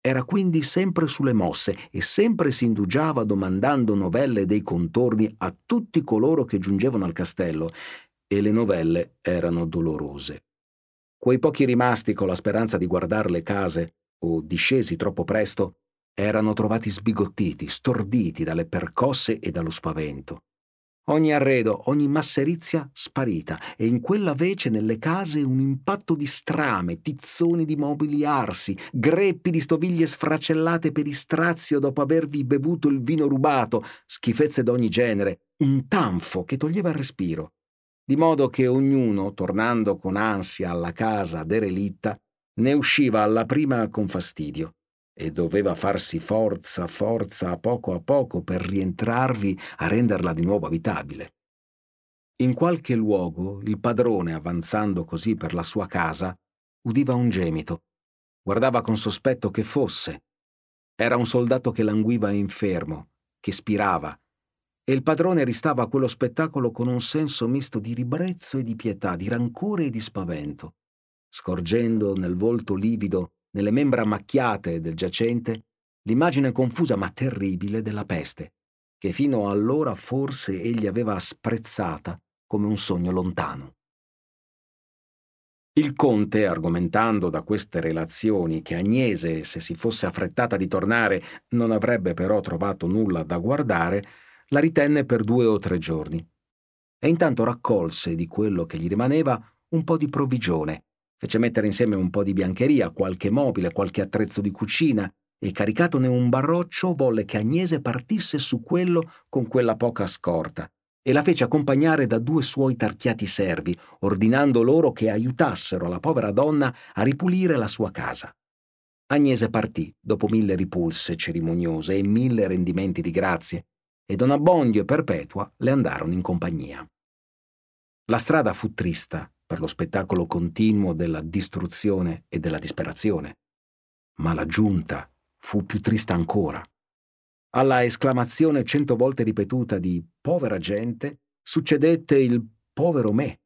Era quindi sempre sulle mosse e sempre si indugiava domandando novelle dei contorni a tutti coloro che giungevano al castello, e le novelle erano dolorose. Quei pochi rimasti con la speranza di guardare le case, o discesi troppo presto, erano trovati sbigottiti, storditi dalle percosse e dallo spavento. Ogni arredo, ogni masserizia sparita e in quella vece nelle case un impatto di strame, tizzoni di mobili arsi, greppi di stoviglie sfracellate per istrazio dopo avervi bevuto il vino rubato, schifezze d'ogni genere, un tanfo che toglieva il respiro. Di modo che ognuno, tornando con ansia alla casa derelitta, ne usciva alla prima con fastidio e doveva farsi forza, forza a poco a poco per rientrarvi a renderla di nuovo abitabile. In qualche luogo il padrone, avanzando così per la sua casa, udiva un gemito. Guardava con sospetto che fosse. Era un soldato che languiva infermo, che spirava, e il padrone ristava a quello spettacolo con un senso misto di ribrezzo e di pietà, di rancore e di spavento, scorgendo nel volto livido nelle membra macchiate del giacente, l'immagine confusa ma terribile della peste, che fino allora forse egli aveva sprezzata come un sogno lontano. Il conte, argomentando da queste relazioni che Agnese, se si fosse affrettata di tornare, non avrebbe però trovato nulla da guardare, la ritenne per due o tre giorni. E intanto raccolse di quello che gli rimaneva un po' di provvigione Fece mettere insieme un po' di biancheria, qualche mobile, qualche attrezzo di cucina e caricatone un barroccio volle che Agnese partisse su quello con quella poca scorta e la fece accompagnare da due suoi tarchiati servi, ordinando loro che aiutassero la povera donna a ripulire la sua casa. Agnese partì dopo mille ripulse cerimoniose e mille rendimenti di grazie, e Don Abbondio e Perpetua le andarono in compagnia. La strada fu trista per lo spettacolo continuo della distruzione e della disperazione. Ma la giunta fu più trista ancora. Alla esclamazione cento volte ripetuta di povera gente succedette il povero me,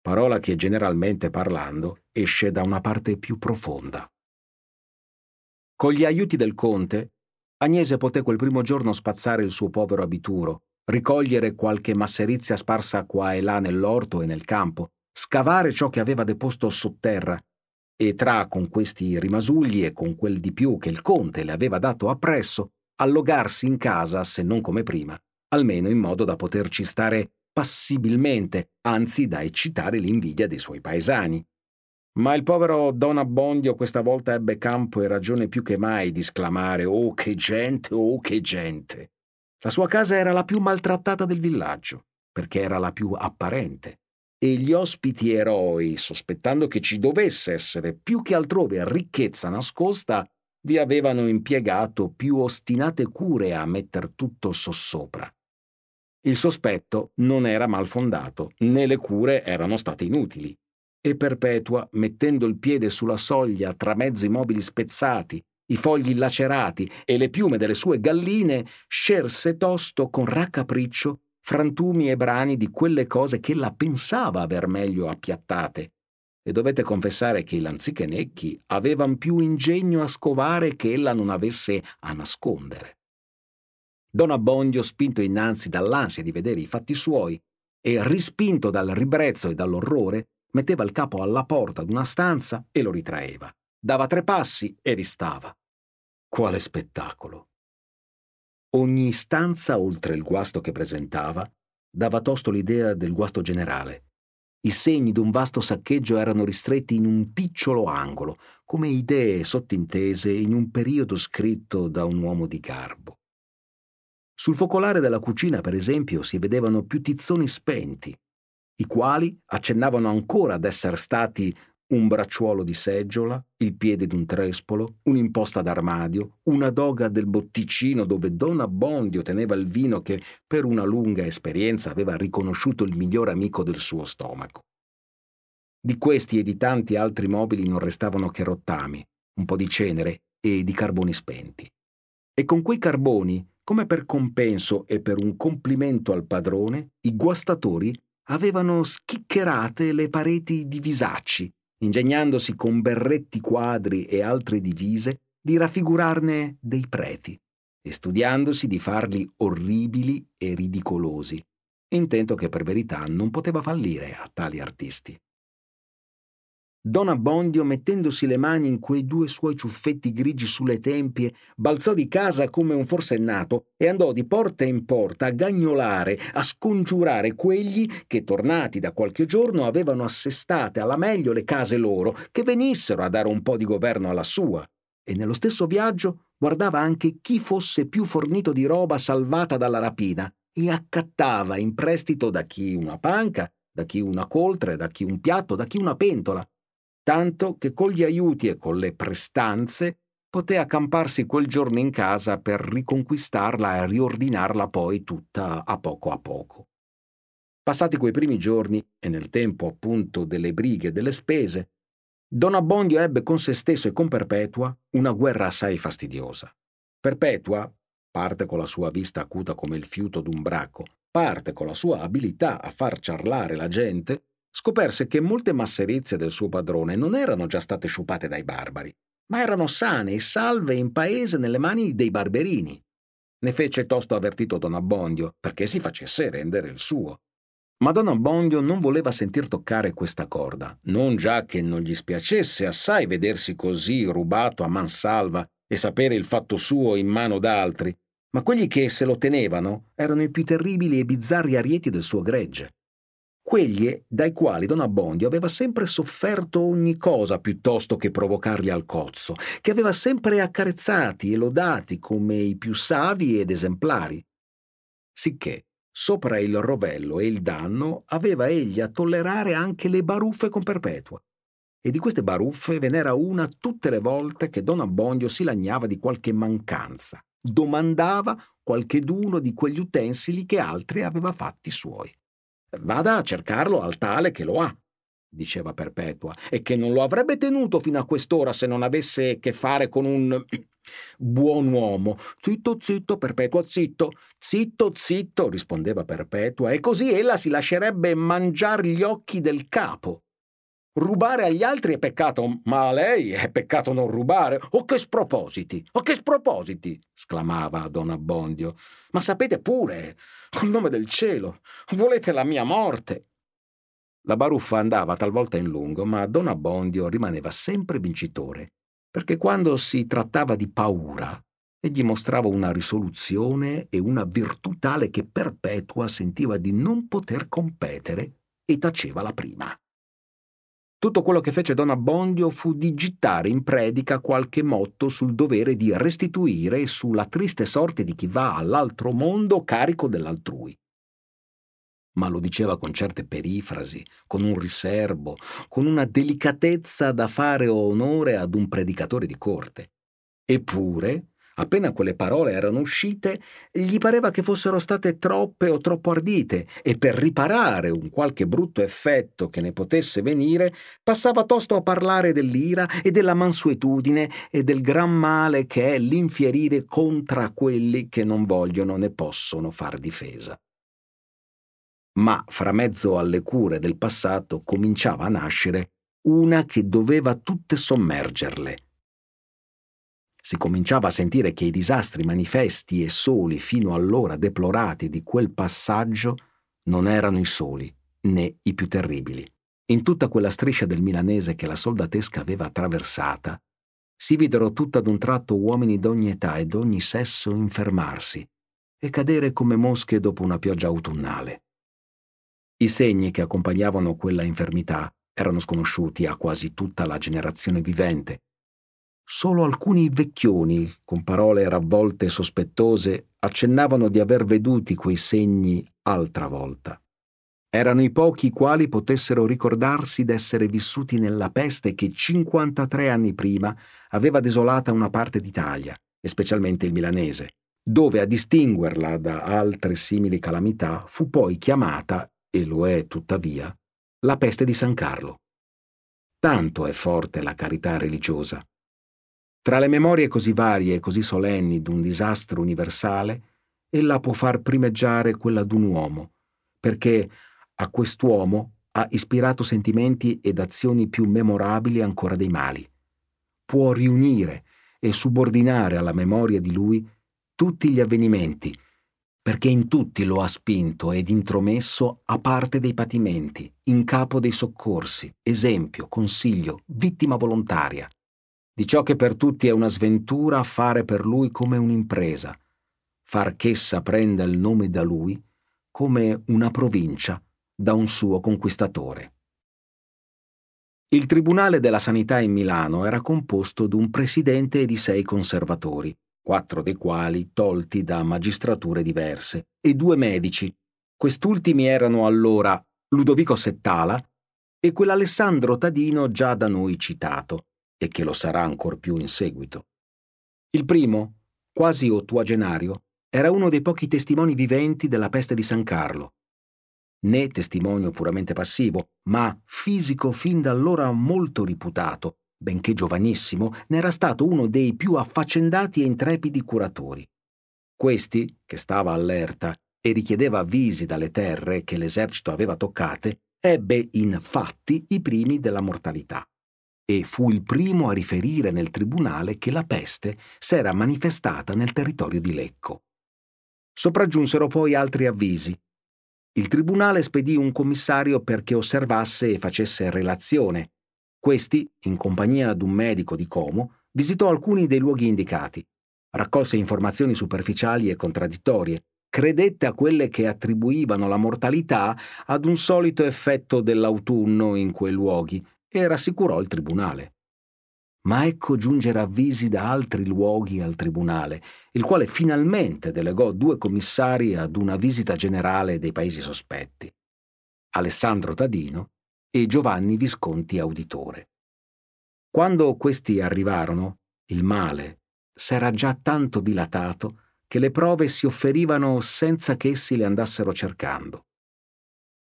parola che generalmente parlando esce da una parte più profonda. Con gli aiuti del conte, Agnese poté quel primo giorno spazzare il suo povero abituro, ricogliere qualche masserizia sparsa qua e là nell'orto e nel campo, scavare ciò che aveva deposto sotterra e tra con questi rimasugli e con quel di più che il conte le aveva dato appresso, allogarsi in casa, se non come prima, almeno in modo da poterci stare passibilmente, anzi da eccitare l'invidia dei suoi paesani. Ma il povero Don Abbondio questa volta ebbe campo e ragione più che mai di sclamare Oh che gente, oh che gente. La sua casa era la più maltrattata del villaggio, perché era la più apparente e gli ospiti eroi, sospettando che ci dovesse essere più che altrove ricchezza nascosta, vi avevano impiegato più ostinate cure a metter tutto sossopra. Il sospetto non era mal fondato, né le cure erano state inutili. E Perpetua, mettendo il piede sulla soglia tra mezzo i mobili spezzati, i fogli lacerati e le piume delle sue galline, scerse tosto con raccapriccio frantumi e brani di quelle cose che ella pensava aver meglio appiattate. E dovete confessare che i lanzichenecchi avevano più ingegno a scovare che ella non avesse a nascondere. Don Abbondio, spinto innanzi dall'ansia di vedere i fatti suoi e rispinto dal ribrezzo e dall'orrore, metteva il capo alla porta d'una stanza e lo ritraeva. Dava tre passi e ristava. Quale spettacolo! Ogni stanza, oltre il guasto che presentava, dava tosto l'idea del guasto generale. I segni d'un vasto saccheggio erano ristretti in un piccolo angolo, come idee sottintese in un periodo scritto da un uomo di garbo. Sul focolare della cucina, per esempio, si vedevano più tizzoni spenti, i quali accennavano ancora ad essere stati un bracciuolo di seggiola, il piede d'un trespolo, un'imposta d'armadio, una doga del botticino dove Don Abbondio teneva il vino che per una lunga esperienza aveva riconosciuto il miglior amico del suo stomaco. Di questi e di tanti altri mobili non restavano che rottami, un po' di cenere e di carboni spenti. E con quei carboni, come per compenso e per un complimento al padrone, i guastatori avevano schiccherate le pareti di visacci ingegnandosi con berretti quadri e altre divise di raffigurarne dei preti e studiandosi di farli orribili e ridicolosi, intento che per verità non poteva fallire a tali artisti. Don Abbondio, mettendosi le mani in quei due suoi ciuffetti grigi sulle tempie, balzò di casa come un forsennato e andò di porta in porta a gagnolare, a scongiurare quegli che, tornati da qualche giorno, avevano assestate alla meglio le case loro, che venissero a dare un po' di governo alla sua. E nello stesso viaggio guardava anche chi fosse più fornito di roba salvata dalla rapina e accattava in prestito da chi una panca, da chi una coltre, da chi un piatto, da chi una pentola tanto che con gli aiuti e con le prestanze poté accamparsi quel giorno in casa per riconquistarla e riordinarla poi tutta a poco a poco. Passati quei primi giorni, e nel tempo appunto delle brighe e delle spese, Don Abbondio ebbe con se stesso e con Perpetua una guerra assai fastidiosa. Perpetua, parte con la sua vista acuta come il fiuto d'un braco, parte con la sua abilità a far ciarlare la gente, scoperse che molte masserizie del suo padrone non erano già state sciupate dai barbari, ma erano sane e salve in paese nelle mani dei barberini. Ne fece tosto avvertito Don Abbondio perché si facesse rendere il suo. Ma Don Abbondio non voleva sentir toccare questa corda, non già che non gli spiacesse assai vedersi così rubato a mansalva e sapere il fatto suo in mano d'altri, ma quelli che se lo tenevano erano i più terribili e bizzarri arieti del suo gregge quegli dai quali Don Abbondio aveva sempre sofferto ogni cosa piuttosto che provocarli al cozzo, che aveva sempre accarezzati e lodati come i più savi ed esemplari. Sicché, sopra il rovello e il danno, aveva egli a tollerare anche le baruffe con perpetua. E di queste baruffe ve n'era una tutte le volte che Don Abbondio si lagnava di qualche mancanza, domandava qualcheduno di quegli utensili che altri aveva fatti suoi. Vada a cercarlo al tale che lo ha, diceva Perpetua, e che non lo avrebbe tenuto fino a quest'ora se non avesse che fare con un buon uomo. Zitto, zitto, Perpetua, zitto. Zitto, zitto, rispondeva Perpetua, e così ella si lascerebbe mangiar gli occhi del capo. Rubare agli altri è peccato, ma a lei è peccato non rubare. Oh, che spropositi! Oh, che spropositi! sclamava Don Abbondio. Ma sapete pure, col nome del cielo, volete la mia morte? La baruffa andava talvolta in lungo, ma Don Abbondio rimaneva sempre vincitore, perché quando si trattava di paura, egli mostrava una risoluzione e una virtù tale che Perpetua sentiva di non poter competere e taceva la prima. Tutto quello che fece Don Abbondio fu di gittare in predica qualche motto sul dovere di restituire e sulla triste sorte di chi va all'altro mondo carico dell'altrui. Ma lo diceva con certe perifrasi, con un riserbo, con una delicatezza da fare onore ad un predicatore di corte. Eppure, Appena quelle parole erano uscite, gli pareva che fossero state troppe o troppo ardite e per riparare un qualche brutto effetto che ne potesse venire, passava tosto a parlare dell'ira e della mansuetudine e del gran male che è l'infierire contra quelli che non vogliono né possono far difesa. Ma fra mezzo alle cure del passato cominciava a nascere una che doveva tutte sommergerle si cominciava a sentire che i disastri manifesti e soli fino allora deplorati di quel passaggio non erano i soli, né i più terribili. In tutta quella striscia del milanese che la soldatesca aveva attraversata, si videro tutta d'un tratto uomini d'ogni età e d'ogni sesso infermarsi e cadere come mosche dopo una pioggia autunnale. I segni che accompagnavano quella infermità erano sconosciuti a quasi tutta la generazione vivente Solo alcuni vecchioni, con parole ravvolte e sospettose, accennavano di aver veduti quei segni altra volta. Erano i pochi quali potessero ricordarsi d'essere vissuti nella peste che 53 anni prima aveva desolata una parte d'Italia, e specialmente il milanese, dove a distinguerla da altre simili calamità fu poi chiamata, e lo è tuttavia, la peste di San Carlo. Tanto è forte la carità religiosa. Tra le memorie così varie e così solenni d'un disastro universale, ella può far primeggiare quella d'un uomo, perché a quest'uomo ha ispirato sentimenti ed azioni più memorabili ancora dei mali. Può riunire e subordinare alla memoria di lui tutti gli avvenimenti, perché in tutti lo ha spinto ed intromesso a parte dei patimenti, in capo dei soccorsi, esempio, consiglio, vittima volontaria, di ciò che per tutti è una sventura fare per lui come un'impresa, far ch'essa prenda il nome da lui come una provincia da un suo conquistatore. Il Tribunale della Sanità in Milano era composto di un presidente e di sei conservatori, quattro dei quali tolti da magistrature diverse, e due medici. Quest'ultimi erano allora Ludovico Settala e quell'Alessandro Tadino già da noi citato, e che lo sarà ancor più in seguito. Il primo, quasi ottuagenario, era uno dei pochi testimoni viventi della peste di San Carlo né testimonio puramente passivo, ma fisico fin da allora molto riputato, benché giovanissimo, ne era stato uno dei più affaccendati e intrepidi curatori. Questi, che stava allerta e richiedeva avvisi dalle terre che l'esercito aveva toccate, ebbe in fatti i primi della mortalità e fu il primo a riferire nel tribunale che la peste s'era manifestata nel territorio di Lecco. Sopraggiunsero poi altri avvisi il tribunale spedì un commissario perché osservasse e facesse relazione. Questi, in compagnia d'un medico di Como, visitò alcuni dei luoghi indicati, raccolse informazioni superficiali e contraddittorie, credette a quelle che attribuivano la mortalità ad un solito effetto dell'autunno in quei luoghi e rassicurò il tribunale ma ecco giungere avvisi da altri luoghi al tribunale, il quale finalmente delegò due commissari ad una visita generale dei paesi sospetti, Alessandro Tadino e Giovanni Visconti Auditore. Quando questi arrivarono, il male s'era già tanto dilatato che le prove si offerivano senza che essi le andassero cercando.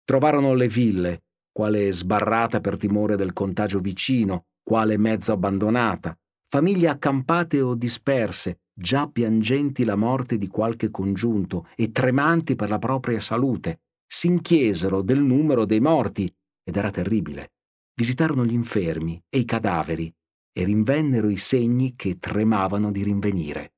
Trovarono le ville, quale sbarrata per timore del contagio vicino, quale mezzo abbandonata, famiglie accampate o disperse, già piangenti la morte di qualche congiunto e tremanti per la propria salute, si inchiesero del numero dei morti, ed era terribile. Visitarono gli infermi e i cadaveri e rinvennero i segni che tremavano di rinvenire.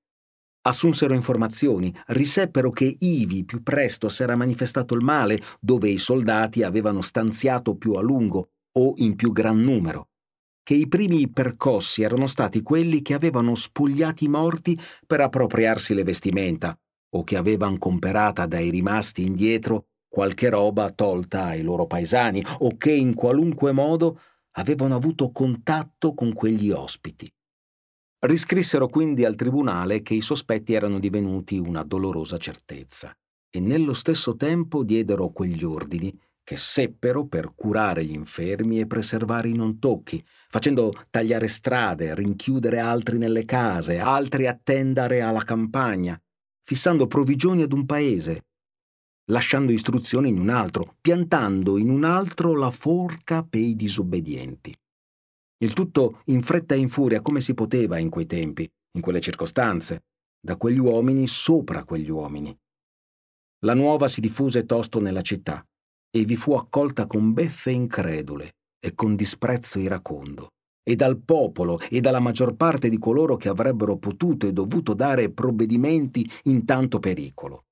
Assunsero informazioni, riseppero che ivi più presto s'era manifestato il male, dove i soldati avevano stanziato più a lungo o in più gran numero che i primi percossi erano stati quelli che avevano spogliati i morti per appropriarsi le vestimenta o che avevano comperata dai rimasti indietro qualche roba tolta ai loro paesani o che in qualunque modo avevano avuto contatto con quegli ospiti. Riscrissero quindi al tribunale che i sospetti erano divenuti una dolorosa certezza e nello stesso tempo diedero quegli ordini che seppero per curare gli infermi e preservare i non tocchi, facendo tagliare strade, rinchiudere altri nelle case, altri attendere alla campagna, fissando provvigioni ad un paese, lasciando istruzioni in un altro, piantando in un altro la forca per i disobbedienti. Il tutto in fretta e in furia come si poteva in quei tempi, in quelle circostanze, da quegli uomini sopra quegli uomini. La nuova si diffuse tosto nella città e vi fu accolta con beffe incredule e con disprezzo iracondo, e dal popolo e dalla maggior parte di coloro che avrebbero potuto e dovuto dare provvedimenti in tanto pericolo.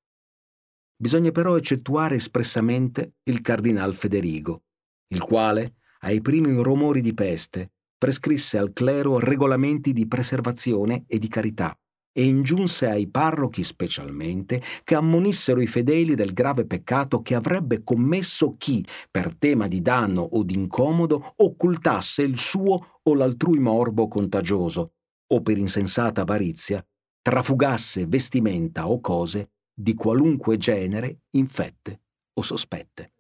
Bisogna però eccettuare espressamente il cardinal Federigo, il quale, ai primi rumori di peste, prescrisse al clero regolamenti di preservazione e di carità, e ingiunse ai parrochi specialmente che ammonissero i fedeli del grave peccato che avrebbe commesso chi, per tema di danno o d'incomodo, occultasse il suo o l'altrui morbo contagioso, o per insensata avarizia, trafugasse vestimenta o cose di qualunque genere infette o sospette.